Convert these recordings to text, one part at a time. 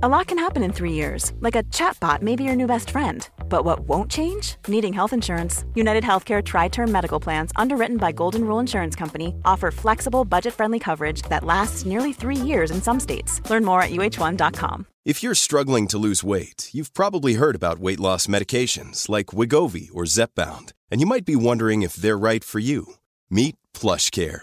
A lot can happen in three years, like a chatbot may be your new best friend. But what won't change? Needing health insurance. United Healthcare Tri Term Medical Plans, underwritten by Golden Rule Insurance Company, offer flexible, budget friendly coverage that lasts nearly three years in some states. Learn more at uh1.com. If you're struggling to lose weight, you've probably heard about weight loss medications like Wigovi or Zepbound, and you might be wondering if they're right for you. Meet PlushCare,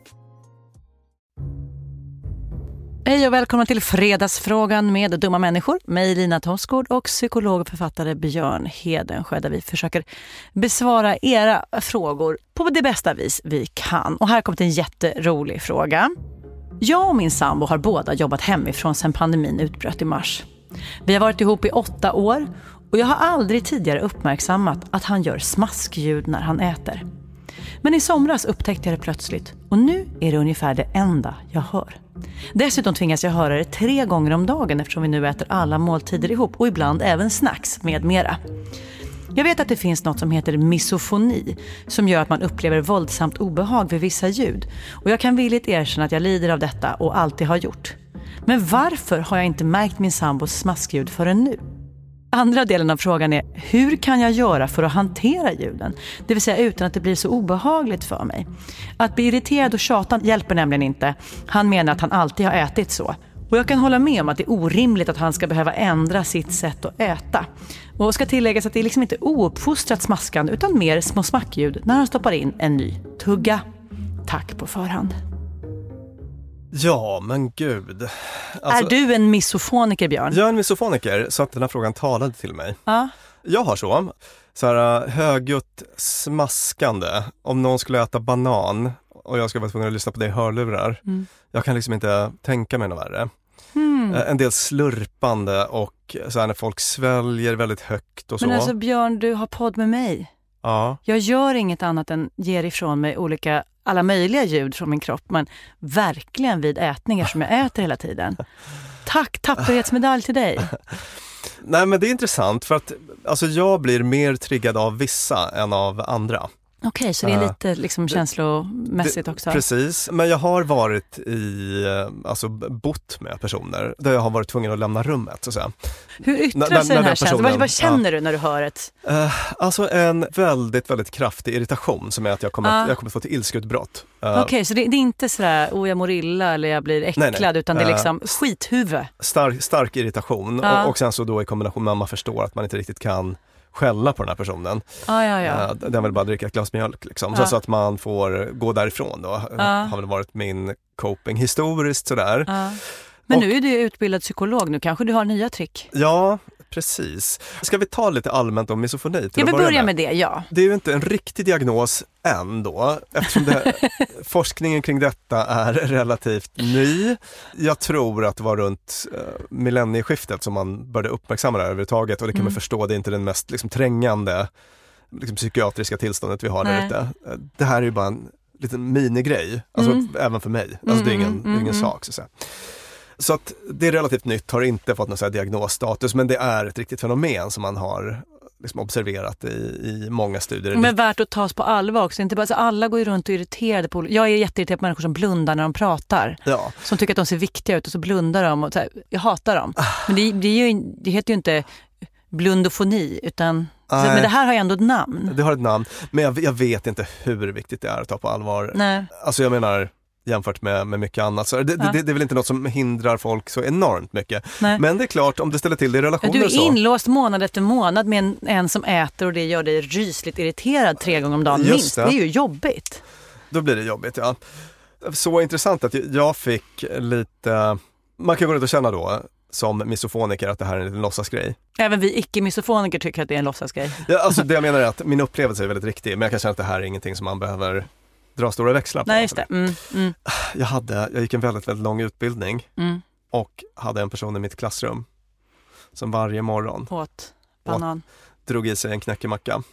Hej och välkomna till Fredagsfrågan med dumma människor. Mig Lina Thomsgård och psykolog och författare Björn Hedensjö där vi försöker besvara era frågor på det bästa vis vi kan. Och här har kommit en jätterolig fråga. Jag och min sambo har båda jobbat hemifrån sedan pandemin utbröt i mars. Vi har varit ihop i åtta år och jag har aldrig tidigare uppmärksammat att han gör smaskljud när han äter. Men i somras upptäckte jag det plötsligt och nu är det ungefär det enda jag hör. Dessutom tvingas jag höra det tre gånger om dagen eftersom vi nu äter alla måltider ihop och ibland även snacks med mera. Jag vet att det finns något som heter misofoni som gör att man upplever våldsamt obehag vid vissa ljud. Och jag kan villigt erkänna att jag lider av detta och alltid har gjort. Men varför har jag inte märkt min sambos smaskljud förrän nu? Andra delen av frågan är, hur kan jag göra för att hantera ljuden? Det vill säga utan att det blir så obehagligt för mig. Att bli irriterad och tjata hjälper nämligen inte. Han menar att han alltid har ätit så. Och jag kan hålla med om att det är orimligt att han ska behöva ändra sitt sätt att äta. Och ska tilläggas att det är liksom inte ouppfostrat smaskande utan mer små smackljud när han stoppar in en ny tugga. Tack på förhand. Ja, men gud. Alltså, är du en misofoniker, Björn? Jag är en misofoniker, så att den här frågan talade till mig. Ja. Jag har så, så här högljutt smaskande. Om någon skulle äta banan och jag skulle vara tvungen att lyssna på det i hörlurar. Mm. Jag kan liksom inte tänka mig något värre. Eh, En del slurpande och så här när folk sväljer väldigt högt och så. Men alltså Björn, du har podd med mig. ja. Jag gör inget annat än ger ifrån mig olika, alla möjliga ljud från min kropp, men verkligen vid ätningar som jag äter hela tiden. Tack, tapperhetsmedalj till dig. Nej men det är intressant för att alltså, jag blir mer triggad av vissa än av andra. Okej, så det är Ja. lite liksom känslomässigt också? Precis, men jag har varit i, eh, alltså bott med personer där jag har varit tvungen att lämna rummet så att säga. Hur yttrar sig den när här den känslan? Vad, vad känner du när du hör ett... Eh, alltså en väldigt, väldigt kraftig irritation som är att jag kommer, Ja. att, jag kommer få ett ilskeutbrott. Uh, Okej, så det, det är inte sådär, oh jag mår illa eller jag blir äcklad, Nej, nej. utan det är Eh, liksom skithuvud. stark, stark irritation Ja. och, och sen så då i kombination med att man förstår att man inte riktigt kan skälla på den här personen. Ja, ja, ja. Eh, den vill bara dricka ett glas mjölk liksom. Så, så att man får gå därifrån då. Ja. har väl varit min coping historiskt sådär. Men nu är du utbildad psykolog, nu kanske du har nya trick? Ja, precis. Ska vi ta lite allmänt om misofoni till Jag vill börja börja med det, ja. Det är ju inte en riktig diagnos än då, eftersom det, forskningen kring detta är relativt ny. Jag tror att det var runt eh, millennieskiftet som man började uppmärksamma det här överhuvudtaget och det kan man Mm. förstå, det är inte den mest liksom, trängande liksom, psykiatriska tillståndet vi har där ute. Eh, Det här är ju bara en liten minigrej, alltså Mm. även för mig. Alltså, det är ingen, Mm, det är ingen mm, sak. Så att säga. Så att det är relativt nytt, har inte fått någon diagnosstatus, men det är ett riktigt fenomen som man har liksom observerat i, i många studier. Men värt att tas på allvar också. Inte bara, så alla går ju runt och är irriterade på... Jag är jätteirriterad på människor som blundar när de pratar. Ja, Som tycker att de ser viktiga ut och så blundar de. Och så här, jag hatar dem. Men det, det, är ju, det heter ju inte blundofoni, utan... Nej. men det här har ju ändå ett namn. det har ett namn, men jag, jag vet inte hur viktigt det är att ta på allvar. Nej. Alltså jag menar jämfört med, med mycket annat. Så det, Ja. det, det är väl inte något som hindrar folk så enormt mycket. Nej. Men det är klart, om det ställer till det i relationer Du är så. inlåst månad efter månad med en, en som äter och det gör dig rysligt irriterad tre gånger om dagen Just minst. Det. det. är ju jobbigt. Då blir det jobbigt, ja. Så intressant att jag fick lite, man kan gå runt och känna då som misofoniker att det här är en låtsasgrej. Även vi icke-misofoniker tycker att det är en låtsasgrej. Ja, alltså det jag menar är att min upplevelse är väldigt riktig, men jag kan känna att det här är ingenting som man behöver dra stora växlar på. Nej, just det. Mm, mm, Jag, hade, jag gick en väldigt, väldigt lång utbildning mm. och hade en person i mitt klassrum som varje morgon Åt banan. drog i sig en knäckemacka.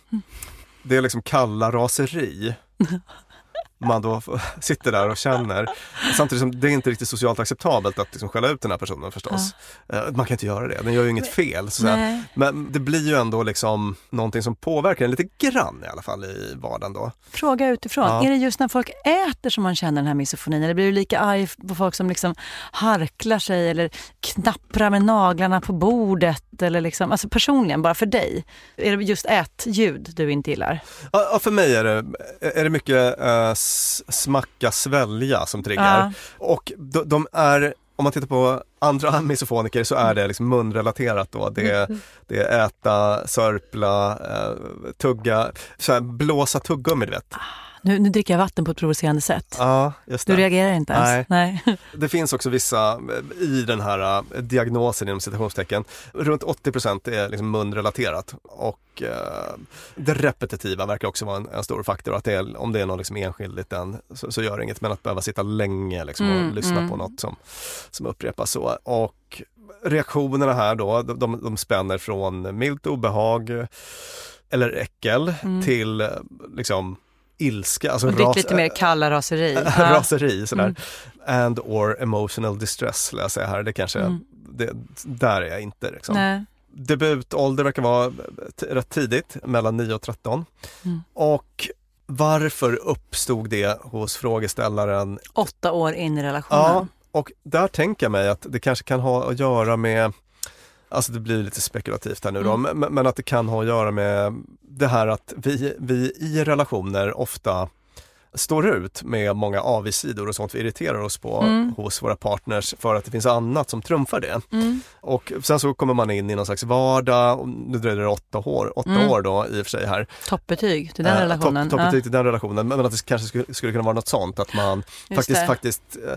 Det är liksom kalla raseri man då sitter där och känner. Samtidigt som det är inte riktigt socialt acceptabelt att liksom skälla ut den här personen förstås. Eh, Man kan inte göra det, den gör ju inget fel. Men det blir ju ändå liksom någonting som påverkar en lite grann i alla fall i vardagen då. Fråga utifrån. Ja. Är det just när folk äter som man känner den här misofonin? Eller blir du lika arg på folk som liksom harklar sig eller knapprar med naglarna på bordet? Eller liksom, alltså personligen, bara för dig. Är det just ätljud du inte gillar? Ja, ja, för mig är det, är det mycket s- smacka, svälja som triggar. Ja. Och de, de är, om man tittar på andra misofoniker så är det liksom munrelaterat då. Det är, det är äta, sörpla, eh, tugga, så här, blåsa tuggummi du vet. Nu, nu dricker jag vatten på ett provocerande sätt. Ja, just Du det. reagerar inte ens? Nej. Nej. Det finns också vissa eh, i den här eh, diagnosen inom citationstecken, runt 80% är liksom munrelaterat och eh, det repetitiva verkar också vara en, en stor faktor. Att det är, om det är någon liksom enskild liten så, så gör det inget, men att behöva sitta länge liksom, och Mm, lyssna mm. på något som, som upprepas så. Och reaktionerna här då, de, de, de spänner från milt obehag eller äckel Mm. till liksom ilska. Alltså Och ditt ras- lite mer kalla raseri. Raseri sådär. Mm. And or emotional distress skulle jag säga här. Det kanske, Mm. det, där är jag inte liksom. Nej. debutålder verkar vara rätt tidigt, mellan 9 och 13. Mm. Och varför uppstod det hos frågeställaren? Åtta år in i relationen. Ja, och där tänker jag mig att det kanske kan ha att göra med Alltså det blir lite spekulativt här nu då, mm. men, men, att det kan ha att göra med det här att vi, vi i relationer ofta står ut med många avigsidor och sånt vi irriterar oss på mm. hos våra partners för att det finns annat som trumfar det. Mm. Och sen så kommer man in i någon slags vardag, och nu dröjer det åtta år, åtta mm. år då i och för sig här. Toppbetyg till den äh, relationen. Topp, toppbetyg till den relationen, men att det kanske skulle, skulle kunna vara något sånt att man faktiskt, faktiskt eh,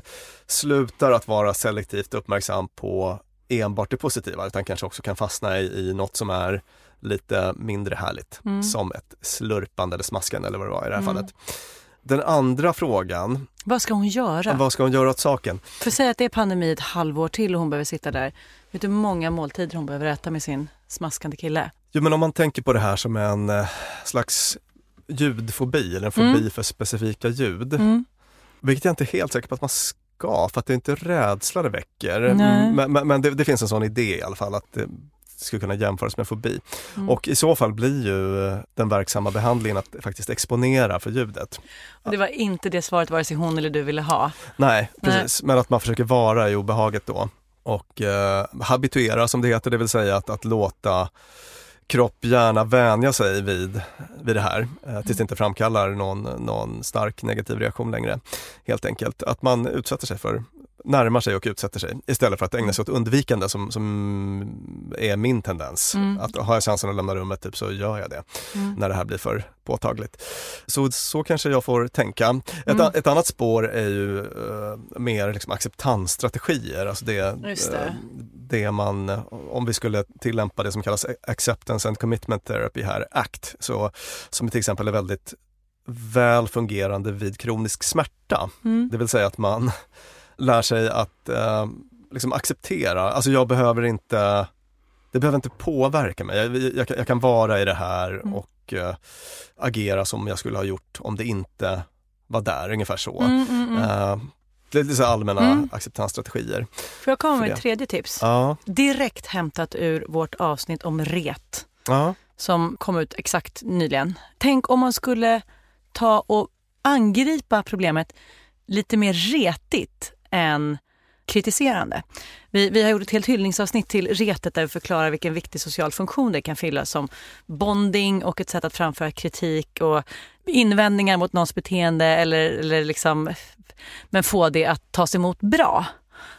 slutar att vara selektivt uppmärksam på enbart det positiva utan kanske också kan fastna i, i något som är lite mindre härligt. Mm. Som ett slurpande eller smaskande eller vad det var i det här mm. fallet. Den andra frågan. Vad ska hon göra? Vad ska hon göra åt saken? För säg att det är pandemi ett halvår till och hon behöver sitta där. Vet du hur många måltider hon behöver äta med sin smaskande kille? Jo men om man tänker på det här som en eh, slags ljudfobi eller en fobi mm. för specifika ljud. Mm. Vilket jag inte är helt säker på att man ska för att det är inte rädsla det väcker. Men, men, men det, det, finns en sån idé i alla fall att det, skulle kunna jämföras med fobi. Mm. Och i så fall blir ju den verksamma behandlingen att faktiskt exponera för ljudet. Det var inte det svaret vare sig hon eller du ville ha? Nej, precis. Nej. Men att man försöker vara i obehaget då. Och eh, habituera som det heter, det vill säga att, att låta kropp gärna vänja sig vid, vid det här eh, tills det inte framkallar någon, någon stark negativ reaktion längre. Helt enkelt att man utsätter sig för närmar sig och utsätter sig istället för att ägna sig åt undvikande som, som är min tendens. Mm. Att har jag chansen att lämna rummet typ, så gör jag det mm. när det här blir för påtagligt. Så, så kanske jag får tänka. Ett, mm. ett annat spår är ju uh, mer liksom acceptansstrategier, alltså det, det. Uh, det. man, om vi skulle tillämpa det som kallas acceptance and commitment therapy här, ACT, så, som till exempel är väldigt väl fungerande vid kronisk smärta. Mm. Det vill säga att man lär sig att eh, liksom acceptera, alltså jag behöver inte, det behöver inte påverka mig. Jag, jag, jag kan vara i det här mm. och eh, agera som jag skulle ha gjort om det inte var där, ungefär så. Mm, mm, mm. eh, lite så allmänna mm. acceptansstrategier. Får jag komma med ett tredje tips? Ja. Direkt hämtat ur vårt avsnitt om ret. Ja. Som kom ut exakt nyligen. Tänk om man skulle ta och angripa problemet lite mer retigt än kritiserande. Vi, vi har gjort ett helt hyllningsavsnitt till retet där vi förklarar vilken viktig social funktion det kan fylla som bonding och ett sätt att framföra kritik och invändningar mot någons beteende eller, eller liksom, men få det att tas emot bra.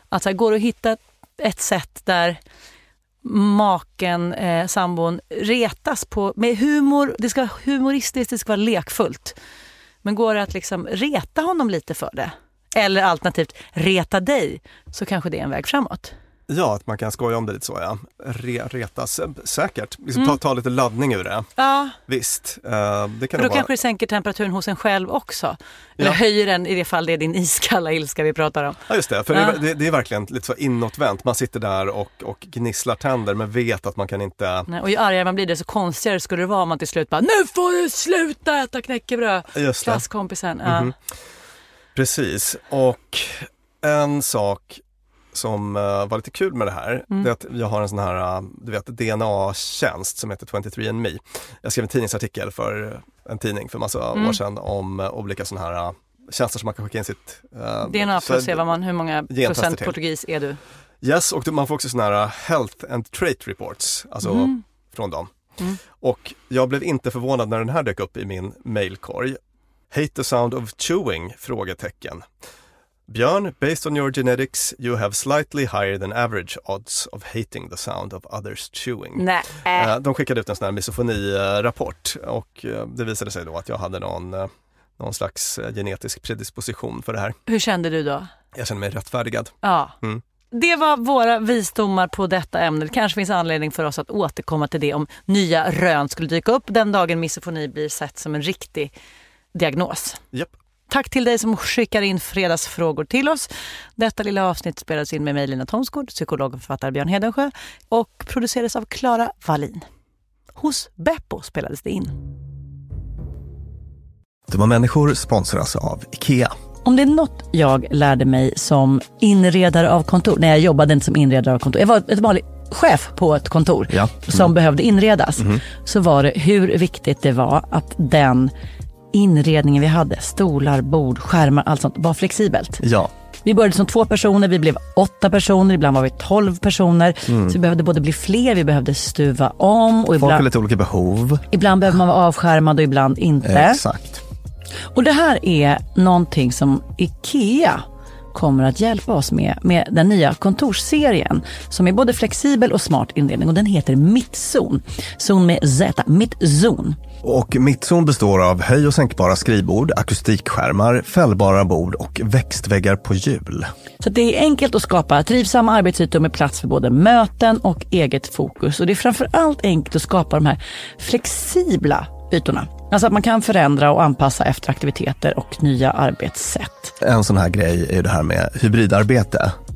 Att här, går det att hitta ett sätt där maken, eh, sambon retas på, med humor, det ska vara humoristiskt, det ska vara lekfullt. Men går det att liksom reta honom lite för det? Eller alternativt reta dig, så kanske det är en väg framåt. Ja, att man kan skoja om det lite så ja. Re, retas, säkert. Liksom mm. ta, ta lite laddning ur det. Ja. Visst. Uh, det kan då vara... kanske det sänker temperaturen hos en själv också. Eller ja. höjer den i det fall det är din iskalla ilska vi pratar om. Ja just det, för ja. det, det, är verkligen lite så inåtvänt. Man sitter där och, och gnisslar tänder men vet att man kan inte... Nej, och ju argare man blir desto konstigare skulle det vara om man till slut bara Nu får du sluta äta knäckebröd! Klasskompisen. Mm -hmm. Precis, och en sak som uh, var lite kul med det här, mm. det är att jag har en sån här uh, du vet, DNA-tjänst som heter 23andMe. Jag skrev en tidningsartikel för en tidning för massa mm. år sedan om olika såna här tjänster som man kan skicka in sitt DNA för att se vad man, hur många procent till. portugis är du? Yes, och man får också såna här health and trait reports, alltså mm. från dem. Mm. Och jag blev inte förvånad när den här dök upp i min mailkorg. Hate the sound of chewing? Frågetecken. Björn, based on your genetics, you have slightly higher than average odds of hating the sound of others chewing. Nej. Eh, de skickade ut en sån här misofoni-rapport och eh, det visade sig då att jag hade någon, eh, någon slags genetisk predisposition för det här. Hur kände du då? Jag kände mig rättfärdigad. Ja. Mm. Det var våra visdomar på detta ämne. Det kanske finns anledning för oss att återkomma till det om nya rön skulle dyka upp den dagen misofoni blir sett som en riktig diagnos. Yep. Tack till dig som skickar in fredagsfrågor till oss. Detta lilla avsnitt spelades in med mig Lina Thomsgård, psykolog och författare Björn Hedensjö och producerades av Klara Wallin. Hos Beppo spelades det in. Dumma människor sponsras av IKEA. Om det är något jag lärde mig som inredare av kontor, när jag jobbade inte som inredare av kontor, jag var ett vanligt chef på ett kontor Ja. som behövde inredas så var det hur viktigt det var att den inredningen vi hade, stolar, bord, skärmar, allt sånt, var flexibelt. Ja, Vi började som två personer, vi blev åtta personer, ibland var vi tolv personer. Så vi behövde både bli fler, vi behövde stuva om och folk har ibland, lite olika behov. ibland behöver man vara avskärmad och ibland inte. Exakt. Och det här är någonting som IKEA kommer att hjälpa oss med, med den nya kontorsserien som är både flexibel och smart inredning och den heter Mittzon. Zon med Z, Mittzon. Och mittzon består av höj och sänkbara skrivbord, akustikskärmar, fällbara bord och växtväggar på hjul. Så det är enkelt att skapa trivsamma arbetsytor med plats för både möten och eget fokus. Och det är framförallt enkelt att skapa de här flexibla ytorna. Alltså att man kan förändra och anpassa efter aktiviteter och nya arbetssätt. En sån här grej är ju det här med hybridarbete.